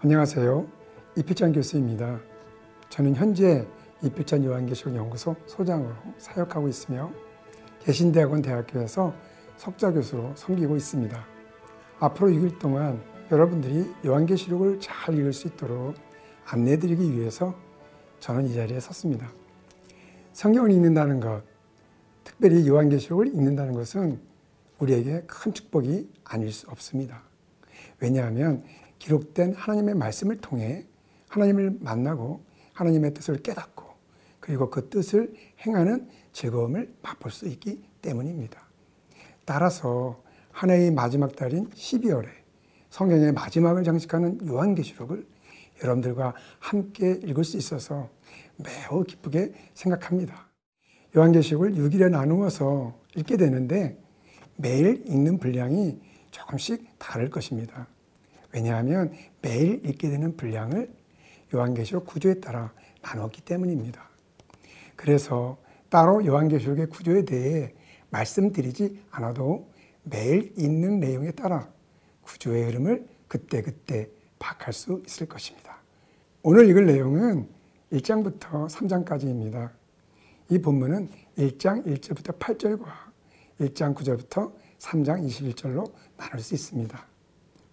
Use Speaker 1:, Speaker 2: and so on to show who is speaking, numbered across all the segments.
Speaker 1: 안녕하세요. 이필찬 교수입니다. 저는 현재 이필찬 요한계시록 연구소 소장으로 사역하고 있으며 개신대학원 대학교에서 석좌 교수로 섬기고 있습니다. 앞으로 6일 동안 여러분들이 요한계시록을 잘 읽을 수 있도록 안내드리기 위해서 저는 이 자리에 섰습니다. 성경을 읽는다는 것, 특별히 요한계시록을 읽는다는 것은 우리에게 큰 축복이 아닐 수 없습니다. 왜냐하면 기록된 하나님의 말씀을 통해 하나님을 만나고 하나님의 뜻을 깨닫고 그리고 그 뜻을 행하는 즐거움을 맛볼 수 있기 때문입니다. 따라서 한 해의 마지막 달인 12월에 성경의 마지막을 장식하는 요한계시록을 여러분들과 함께 읽을 수 있어서 매우 기쁘게 생각합니다. 요한계시록을 6일에 나누어서 읽게 되는데 매일 읽는 분량이 조금씩 다를 것입니다. 왜냐하면 매일 읽게 되는 분량을 요한계시록 구조에 따라 나눴기 때문입니다. 그래서 따로 요한계시록의 구조에 대해 말씀드리지 않아도 매일 읽는 내용에 따라 구조의 흐름을 그때그때 파악할 수 있을 것입니다. 오늘 읽을 내용은 1장부터 3장까지입니다. 이 본문은 1장 1절부터 8절과 1장 9절부터 3장 21절로 나눌 수 있습니다.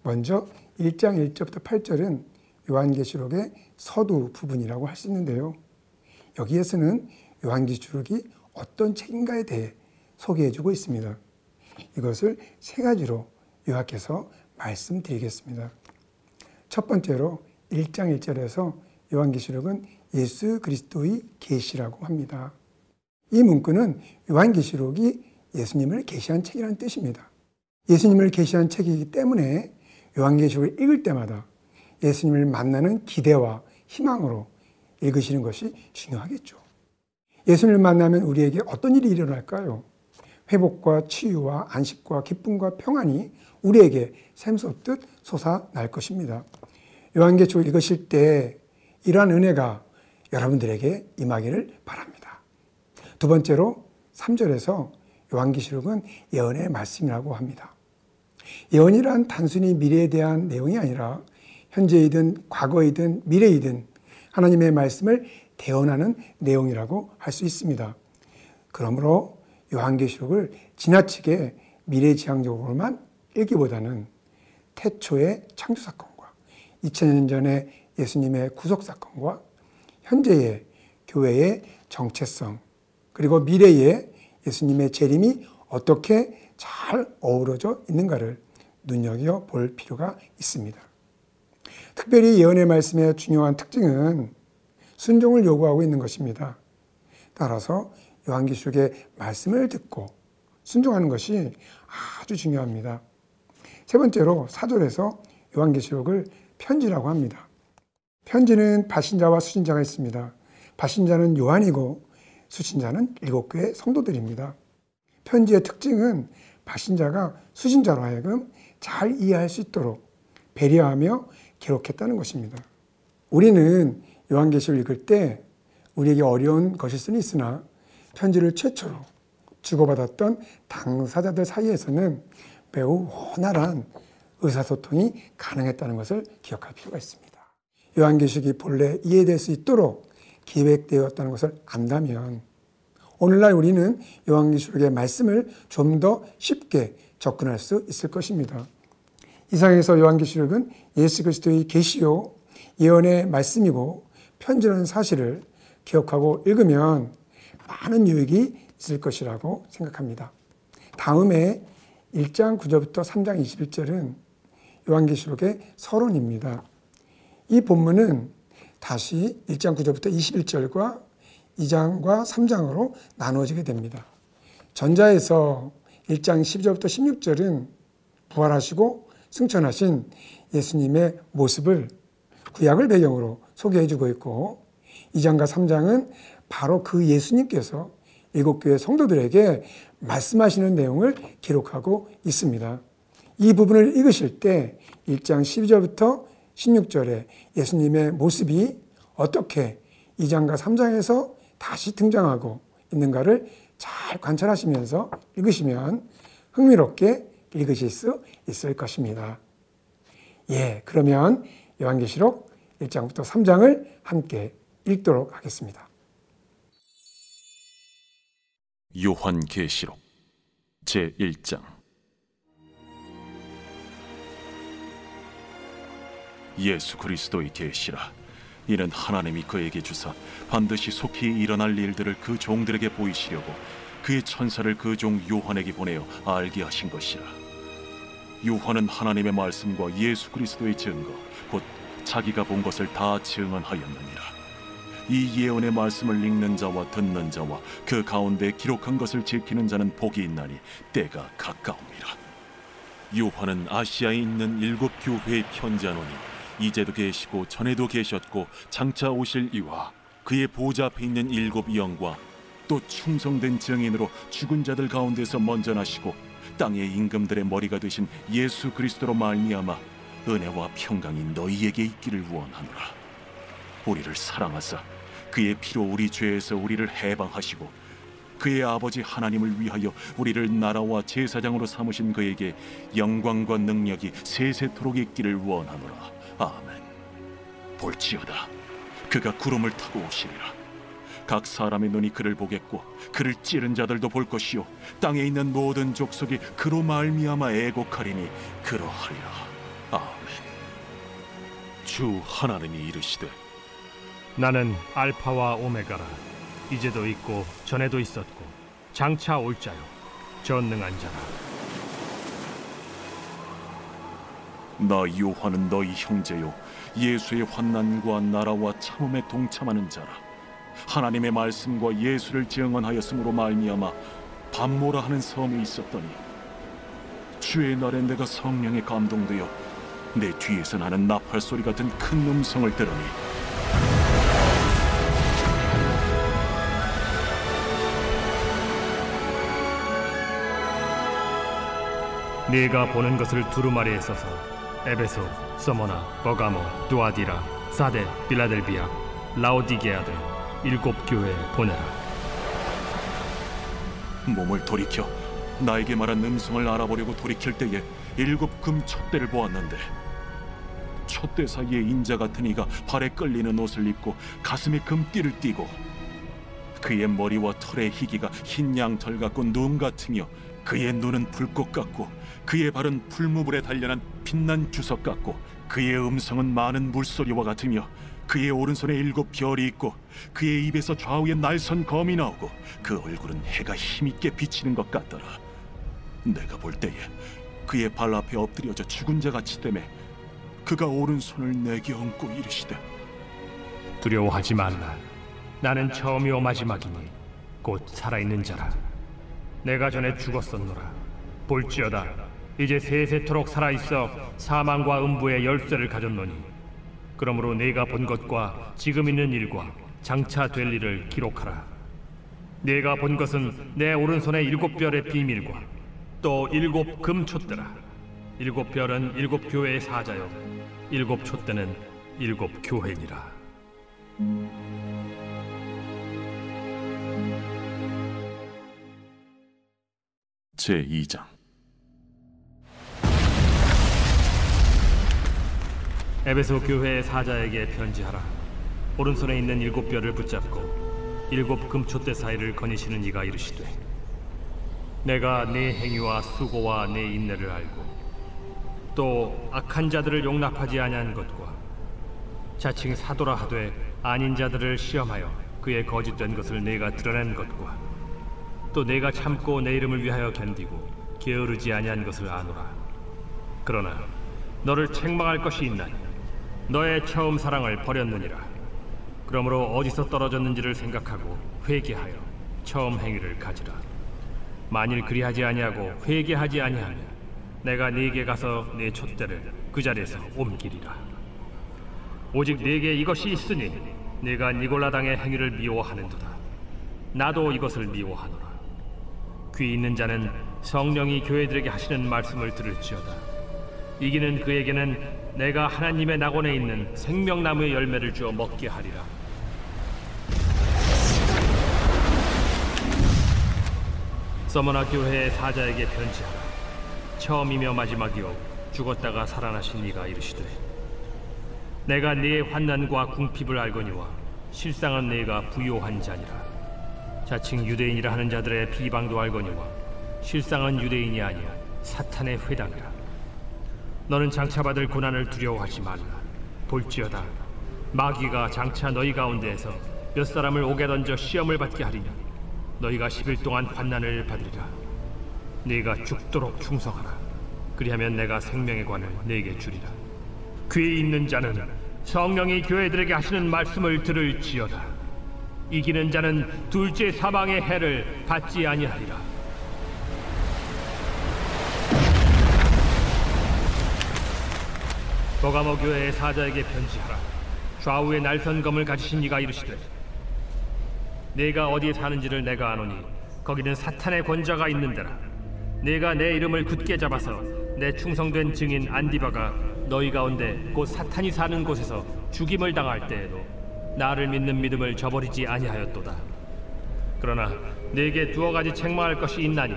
Speaker 1: 먼저 1장 1절부터 8절은 요한계시록의 서두 부분이라고 할 수 있는데요. 여기에서는 요한계시록이 어떤 책인가에 대해 소개해주고 있습니다. 이것을 세 가지로 요약해서 말씀드리겠습니다. 첫 번째로 1장 1절에서 요한계시록은 예수 그리스도의 계시라고 합니다. 이 문구는 요한계시록이 예수님을 계시한 책이라는 뜻입니다. 예수님을 계시한 책이기 때문에 요한계시록을 읽을 때마다 예수님을 만나는 기대와 희망으로 읽으시는 것이 중요하겠죠. 예수님을 만나면 우리에게 어떤 일이 일어날까요? 회복과 치유와 안식과 기쁨과 평안이 우리에게 샘솟듯 솟아날 것입니다. 요한계시록 읽으실 때 이러한 은혜가 여러분들에게 임하기를 바랍니다. 두 번째로 3절에서 요한계시록은 예언의 말씀이라고 합니다. 예언이란 단순히 미래에 대한 내용이 아니라 현재이든 과거이든 미래이든 하나님의 말씀을 대언하는 내용이라고 할 수 있습니다. 그러므로 요한계시록을 지나치게 미래지향적으로만 읽기보다는 태초의 창조 사건과 2000년 전의 예수님의 구속 사건과 현재의 교회의 정체성 그리고 미래의 예수님의 재림이 어떻게 잘 어우러져 있는가를 눈여겨 볼 필요가 있습니다. 특별히 예언의 말씀의 중요한 특징은 순종을 요구하고 있는 것입니다. 따라서 요한계시록의 말씀을 듣고 순종하는 것이 아주 중요합니다. 세 번째로 사절에서 요한계시록을 편지라고 합니다. 편지는 발신자와 수신자가 있습니다. 발신자는 요한이고 수신자는 일곱 교의 성도들입니다. 편지의 특징은 발신자가 수신자로 하여금 잘 이해할 수 있도록 배려하며 기록했다는 것입니다. 우리는 요한계시를 읽을 때 우리에게 어려운 것일 수는 있으나 편지를 최초로 주고받았던 당사자들 사이에서는 매우 원활한 의사소통이 가능했다는 것을 기억할 필요가 있습니다. 요한계시록이 본래 이해될 수 있도록 기획되었다는 것을 안다면 오늘날 우리는 요한계시록의 말씀을 좀 더 쉽게 접근할 수 있을 것입니다. 이상에서 요한계시록은 예수 그리스도의 계시요 예언의 말씀이고 편지라는 사실을 기억하고 읽으면 많은 유익이 있을 것이라고 생각합니다. 다음에 1장 9절부터 3장 21절은 요한계시록의 서론입니다. 이 본문은 다시 1장 9절부터 21절과 2장과 3장으로 나누어지게 됩니다. 전자에서 1장 12절부터 16절은 부활하시고 승천하신 예수님의 모습을 구약을 배경으로 소개해 주고 있고 2장과 3장은 바로 그 예수님께서 일곱 교회 성도들에게 말씀하시는 내용을 기록하고 있습니다. 이 부분을 읽으실 때 1장 12절부터 16절에 예수님의 모습이 어떻게 2장과 3장에서 다시 등장하고 있는가를 잘 관찰하시면서 읽으시면 흥미롭게 읽으실 수 있을 것입니다. 예, 그러면 요한계시록 1장부터 3장을 함께 읽도록 하겠습니다.
Speaker 2: 요한계시록 제 1장 예수 그리스도의 계시라 이는 하나님이 그에게 주사 반드시 속히 일어날 일들을 그 종들에게 보이시려고 그의 천사를 그 종 요한에게 보내어 알게 하신 것이라 요한은 하나님의 말씀과 예수 그리스도의 증거 곧 자기가 본 것을 다 증언하였느니라. 이 예언의 말씀을 읽는 자와 듣는 자와 그 가운데 기록한 것을 지키는 자는 복이 있나니 때가 가까움이라. 요한은 아시아에 있는 일곱 교회에 편지하노니 이제도 계시고 전에도 계셨고 장차 오실 이와 그의 보좌 앞에 있는 일곱 영과 또 충성된 증인으로 죽은 자들 가운데서 먼저 나시고 땅의 임금들의 머리가 되신 예수 그리스도로 말미암아 은혜와 평강이 너희에게 있기를 원하노라. 우리를 사랑하사 그의 피로 우리 죄에서 우리를 해방하시고 그의 아버지 하나님을 위하여 우리를 나라와 제사장으로 삼으신 그에게 영광과 능력이 세세토록 있기를 원하노라. 아멘. 볼지어다. 그가 구름을 타고 오시리라 각 사람의 눈이 그를 보겠고 그를 찌른 자들도 볼 것이요. 땅에 있는 모든 족속이 그로 말미암아 애곡하리니 그러하리라. 아멘. 주 하나님이 이르시되
Speaker 3: 나는 알파와 오메가라. 이제도 있고 전에도 있었고 장차 올 자요. 전능한 자라.
Speaker 2: 나 요한은 너희 형제요. 예수의 환난과 나라와 참음에 동참하는 자라 하나님의 말씀과 예수를 증언하였으므로 말미암아 밤모라 하는 섬에 있었더니 주의 날에 내가 성령에 감동되어 내 뒤에서 나는 나팔 소리 같은 큰 음성을 들으니
Speaker 3: 네가 보는 것을 두루마리에 써서 에베소, 서머나, 버가모, 두아디라, 사데, 빌라델비아, 라오디게아들 일곱 교회에 보내라.
Speaker 2: 몸을 돌이켜 나에게 말한 음성을 알아보려고 돌이킬 때에 일곱 금 촛대를 보았는데 촛대 사이에 인자 같은 이가 발에 끌리는 옷을 입고 가슴에 금띠를 띠고 그의 머리와 털의 희기가 흰 양털 같고 눈 같으며 그의 눈은 불꽃 같고 그의 발은 풀무불에 단련한 빛난 주석 같고 그의 음성은 많은 물소리와 같으며 그의 오른손에 일곱 별이 있고 그의 입에서 좌우에 날선 검이 나오고 그 얼굴은 해가 힘있게 비치는 것 같더라 내가 볼 때에 그의 발 앞에 엎드려져 죽은 자 같이 됨에 그가 오른손을 내게 얹고 이르시되
Speaker 3: 두려워하지 말라. 나는 처음이요 마지막이니 곧 살아있는 자라. 내가 전에 죽었었노라. 볼지어다. 이제 세세토록 살아있어 사망과 음부의 열쇠를 가졌노니 그러므로 내가 본 것과 지금 있는 일과 장차 될 일을 기록하라. 내가 본 것은 내 오른손의 일곱 별의 비밀과 또 일곱 금촛대라. 일곱 별은 일곱 교회의 사자요. 일곱 촛대는 일곱 교회니라.
Speaker 2: 제 2장
Speaker 3: 에베소 교회의 사자에게 편지하라. 오른손에 있는 일곱 별을 붙잡고 일곱 금촛대 사이를 거니시는 이가 이르시되 내가 네 행위와 수고와 네 인내를 알고 또 악한 자들을 용납하지 아니한 것과 자칭 사도라 하되 아닌 자들을 시험하여 그의 거짓된 것을 내가 드러낸 것과 또 내가 참고 내 이름을 위하여 견디고 게으르지 아니한 것을 아노라. 그러나 너를 책망할 것이 있나니 너의 처음 사랑을 버렸느니라. 그러므로 어디서 떨어졌는지를 생각하고 회개하여 처음 행위를 가지라. 만일 그리하지 아니하고 회개하지 아니하면 내가 네게 가서 네 촛대를 그 자리에서 옮기리라. 오직 네게 이것이 있으니 네가 니골라 당의 행위를 미워하는도다. 나도 이것을 미워하노라. 귀 있는 자는 성령이 교회들에게 하시는 말씀을 들을지어다. 이기는 그에게는 내가 하나님의 낙원에 있는 생명나무의 열매를 주어 먹게 하리라. 서머나 교회의 사자에게 편지하라. 처음이며 마지막이요 죽었다가 살아나신 이가 이르시되 내가 네 환난과 궁핍을 알거니와 실상은 네가 부요한 자니라 자칭 유대인이라 하는 자들의 비방도 알거니와 실상은 유대인이 아니야 사탄의 회당이라 너는 장차 받을 고난을 두려워하지 말라 볼지어다. 마귀가 장차 너희 가운데에서 몇 사람을 옥에 던져 시험을 받게 하리니 너희가 10일 동안 환난을 받으리라. 네가 죽도록 충성하라. 그리하면 내가 생명의 관을 네게 주리라. 귀 있는 자는 성령이 교회들에게 하시는 말씀을 들을지어다. 이기는 자는 둘째 사망의 해를 받지 아니하리라 버가모 교회의 사자에게 편지하라. 좌우에 날선 검을 가지신 이가 이르시되 내가 어디에 사는지를 내가 아노니 거기는 사탄의 권자가 있는 데라. 내가 내 이름을 굳게 잡아서 내 충성된 증인 안디바가 너희 가운데 곧 사탄이 사는 곳에서 죽임을 당할 때에도 나를 믿는 믿음을 저버리지 아니하였도다. 그러나 내게 두어 가지 책망할 것이 있나니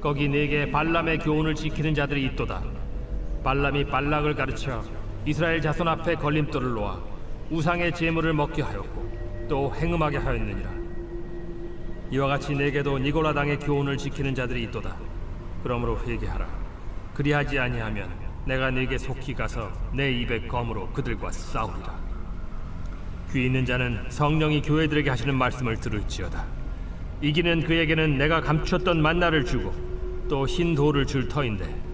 Speaker 3: 거기 내게 발람의 교훈을 지키는 자들이 있도다 발람이 발락을 가르쳐 이스라엘 자손 앞에 걸림돌을 놓아 우상의 제물을 먹게 하였고 또 행음하게 하였느니라. 이와 같이 내게도 니골라 당의 교훈을 지키는 자들이 있도다. 그러므로 회개하라. 그리하지 아니하면 내가 네게 속히 가서 내 입의 검으로 그들과 싸우리라. 귀 있는 자는 성령이 교회들에게 하시는 말씀을 들을지어다. 이기는 그에게는 내가 감추었던 만나를 주고 또 흰 돌을 줄 터인데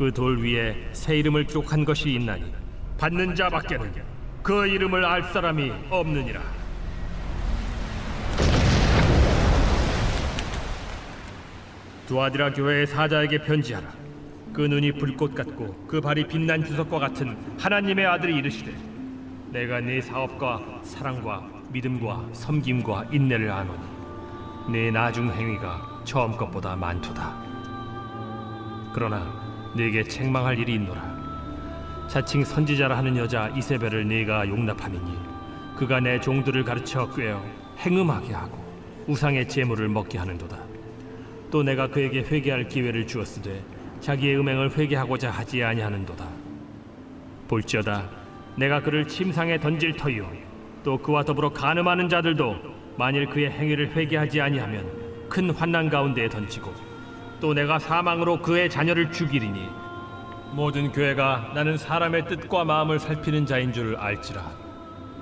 Speaker 3: 그 돌 위에 새 이름을 기록한 것이 있나니 받는 자 밖에는 그 이름을 알 사람이 없느니라. 두아디라 교회의 사자에게 편지하라. 그 눈이 불꽃 같고 그 발이 빛난 주석과 같은 하나님의 아들이 이르시되 내가 네 사업과 사랑과 믿음과 섬김과 인내를 아노니 네 나중 행위가 처음 것보다 많도다. 그러나 네게 책망할 일이 있노라 자칭 선지자라 하는 여자 이세벨을 네가 용납함이니 그가 내 종들을 가르쳐 꿰어 행음하게 하고 우상의 제물을 먹게 하는도다 또 내가 그에게 회개할 기회를 주었으되 자기의 음행을 회개하고자 하지 아니하는도다. 볼지어다 내가 그를 침상에 던질 터이요 또 그와 더불어 간음하는 자들도 만일 그의 행위를 회개하지 아니하면 큰 환난 가운데에 던지고 또 내가 사망으로 그의 자녀를 죽이리니 모든 교회가 나는 사람의 뜻과 마음을 살피는 자인 줄 알지라.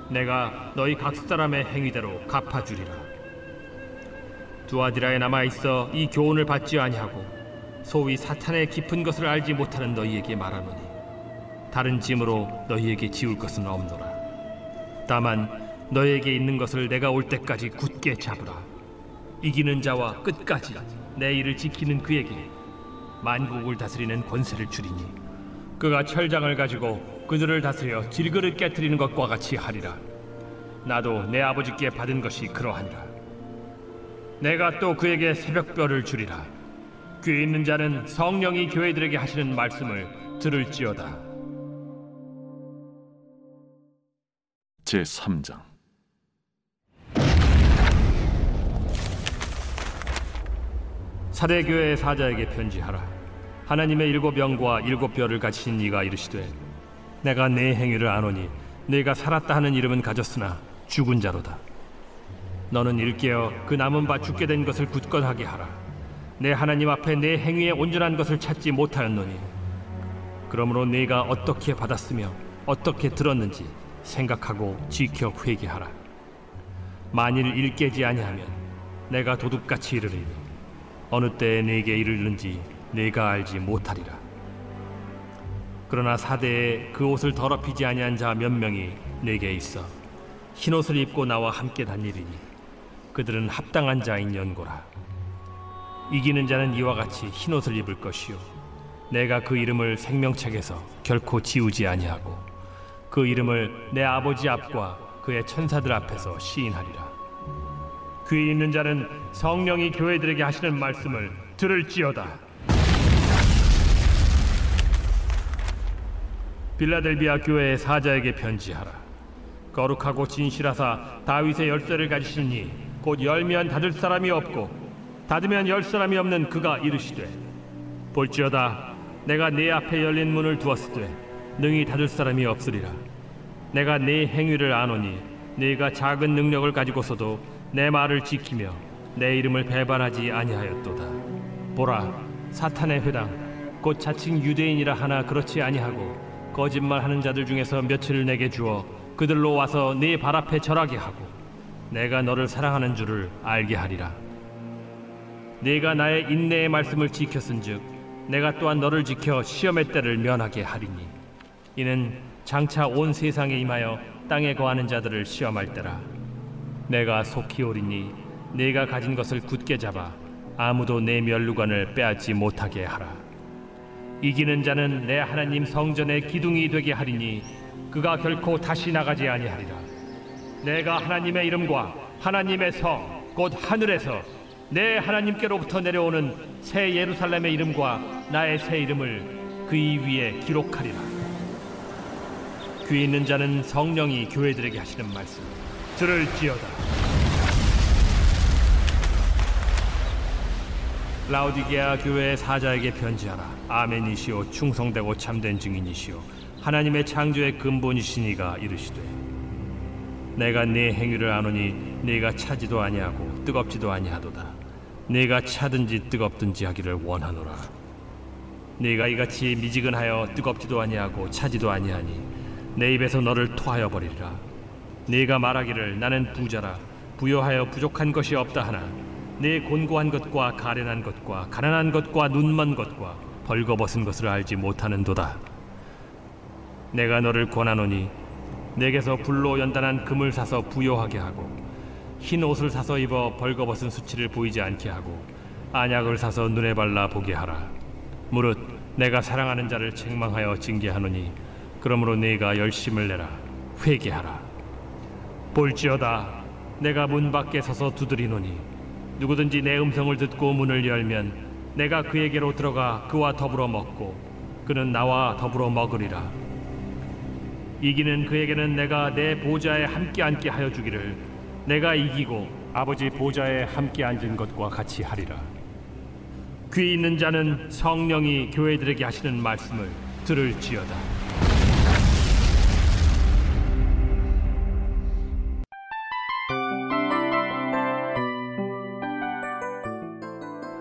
Speaker 3: 내가 너희 각 사람의 행위대로 갚아주리라. 두아디라에 남아 있어 이 교훈을 받지 아니하고 소위 사탄의 깊은 것을 알지 못하는 너희에게 말하노니 다른 짐으로 너희에게 지울 것은 없노라. 다만 너희에게 있는 것을 내가 올 때까지 굳게 잡으라 이기는 자와 끝까지 내 일을 지키는 그에게 만국을 다스리는 권세를 주리니 그가 철장을 가지고 그들을 다스려 질그릇 깨뜨리는 것과 같이 하리라 나도 내 아버지께 받은 것이 그러하니라 내가 또 그에게 새벽별을 주리라. 귀 있는 자는 성령이 교회들에게 하시는 말씀을 들을지어다.
Speaker 2: 제 3장
Speaker 3: 사대 교회의 사자에게 편지하라. 하나님의 일곱 영과 일곱 별을 가지신 이가 이르시되 내가 내 행위를 아노니 내가 살았다 하는 이름은 가졌으나 죽은 자로다. 너는 일깨어 그 남은 바 죽게 된 것을 굳건하게 하라. 내 하나님 앞에 내 행위에 온전한 것을 찾지 못하였노니 그러므로 네가 어떻게 받았으며 어떻게 들었는지 생각하고 지켜 회개하라. 만일 일깨지 아니하면 내가 도둑같이 이르리니 어느 때에 네게 이르는지 네가 알지 못하리라. 그러나 사대에 그 옷을 더럽히지 아니한 자 몇 명이 내게 있어 흰 옷을 입고 나와 함께 다니리니 그들은 합당한 자인 연고라. 이기는 자는 이와 같이 흰 옷을 입을 것이요 내가 그 이름을 생명책에서 결코 지우지 아니하고 그 이름을 내 아버지 앞과 그의 천사들 앞에서 시인하리라. 귀 있는 자는 성령이 교회들에게 하시는 말씀을 들을지어다. 빌라델비아 교회의 사자에게 편지하라. 거룩하고 진실하사 다윗의 열쇠를 가지시니 곧 열면 닫을 사람이 없고 닫으면 열 사람이 없는 그가 이르시되 볼지어다 내가 네 앞에 열린 문을 두었으되 능히 닫을 사람이 없으리라 내가 네 행위를 아노니 네가 작은 능력을 가지고서도 내 말을 지키며 내 이름을 배반하지 아니하였도다. 보라, 사탄의 회당 곧 자칭 유대인이라 하나 그렇지 아니하고 거짓말하는 자들 중에서 며칠을 내게 주어 그들로 와서 네 발 앞에 절하게 하고 내가 너를 사랑하는 줄을 알게 하리라. 네가 나의 인내의 말씀을 지켰은즉 내가 또한 너를 지켜 시험의 때를 면하게 하리니 이는 장차 온 세상에 임하여 땅에 거하는 자들을 시험할 때라 내가 속히 오리니 네가 가진 것을 굳게 잡아 아무도 내 멸루관을 빼앗지 못하게 하라 이기는 자는 내 하나님 성전의 기둥이 되게 하리니 그가 결코 다시 나가지 아니하리라 내가 하나님의 이름과 하나님의 성 곧 하늘에서 내 하나님께로부터 내려오는 새 예루살렘의 이름과 나의 새 이름을 그이 위에 기록하리라. 귀 있는 자는 성령이 교회들에게 하시는 말씀 들을지어다. 라우디게아 교회의 사자에게 편지하라. 아멘이시오 충성되고 참된 증인이시오 하나님의 창조의 근본이시니가 이르시되 내가 네 행위를 아노니 네가 차지도 아니하고 뜨겁지도 아니하도다. 네가 차든지 뜨겁든지 하기를 원하노라. 네가 이같이 미지근하여 뜨겁지도 아니하고 차지도 아니하니 내 입에서 너를 토하여 버리리라. 네가 말하기를 나는 부자라 부여하여 부족한 것이 없다 하나 네 곤고한 것과 가련한 것과 가난한 것과 눈먼 것과 벌거벗은 것을 알지 못하는도다. 내가 너를 권하노니 내게서 불로 연단한 금을 사서 부여하게 하고 흰 옷을 사서 입어 벌거벗은 수치를 보이지 않게 하고 안약을 사서 눈에 발라 보게 하라. 무릇 내가 사랑하는 자를 책망하여 징계하노니 그러므로 네가 열심을 내라 회개하라. 볼지어다 내가 문 밖에 서서 두드리노니 누구든지 내 음성을 듣고 문을 열면 내가 그에게로 들어가 그와 더불어 먹고 그는 나와 더불어 먹으리라. 이기는 그에게는 내가 내 보좌에 함께 앉게 하여 주기를 내가 이기고 아버지 보좌에 함께 앉은 것과 같이 하리라. 귀 있는 자는 성령이 교회들에게 하시는 말씀을 들을지어다.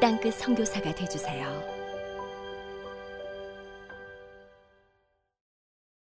Speaker 4: 땅끝 선교사가 되주세요.